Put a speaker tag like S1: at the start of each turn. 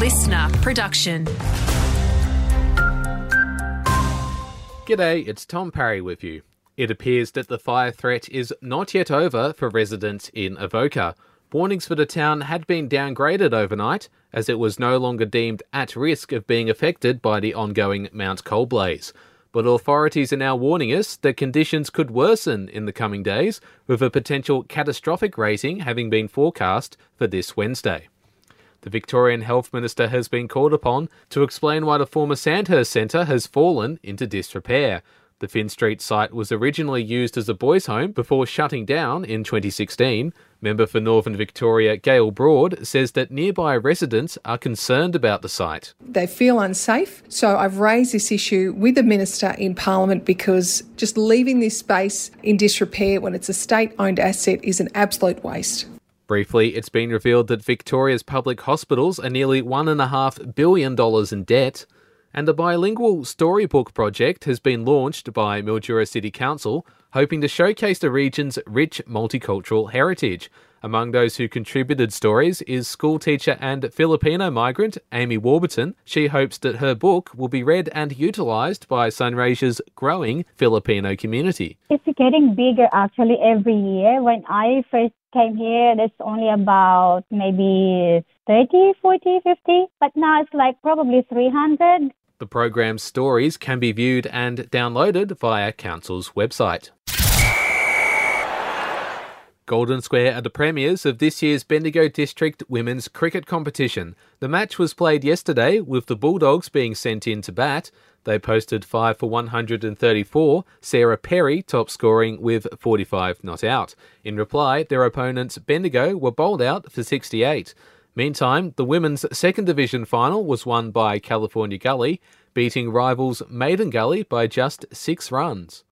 S1: LiSTNR production.
S2: G'day, it's Tom Parry with you. It appears that the fire threat is not yet over for residents in Avoca. Warnings for the town had been downgraded overnight as it was no longer deemed at risk of being affected by the ongoing Mount Cole blaze. But authorities are now warning us that conditions could worsen in the coming days, with a potential catastrophic rating having been forecast for this Wednesday. The Victorian Health Minister has been called upon to explain why the former Sandhurst Centre has fallen into disrepair. The Finn Street site was originally used as a boys' home before shutting down in 2016. Member for Northern Victoria, Gaelle Broad, says that nearby residents are concerned about the site.
S3: They feel unsafe, so I've raised this issue with the Minister in Parliament because just leaving this space in disrepair when it's a state owned asset is an absolute waste.
S2: Briefly, it's been revealed that Victoria's public hospitals are nearly $1.5 billion in debt and a bilingual storybook project has been launched by Mildura City Council, hoping to showcase the region's rich multicultural heritage. Among those who contributed stories is schoolteacher and Filipino migrant Amy Warburton. She hopes that her book will be read and utilised by Sunraysia's growing Filipino community.
S4: It's getting bigger actually every year. When I first came here, there's only about maybe 30, 40, 50, but now it's like probably 300.
S2: The program's stories can be viewed and downloaded via Council's website. Golden Square are the premiers of this year's Bendigo District Women's Cricket Competition. The match was played yesterday with the Bulldogs being sent in to bat. They posted 5 for 134, Sarah Perry top scoring with 45 not out. In reply, their opponents Bendigo were bowled out for 68. Meantime, the women's second division final was won by California Gully, beating rivals Maiden Gully by just six runs.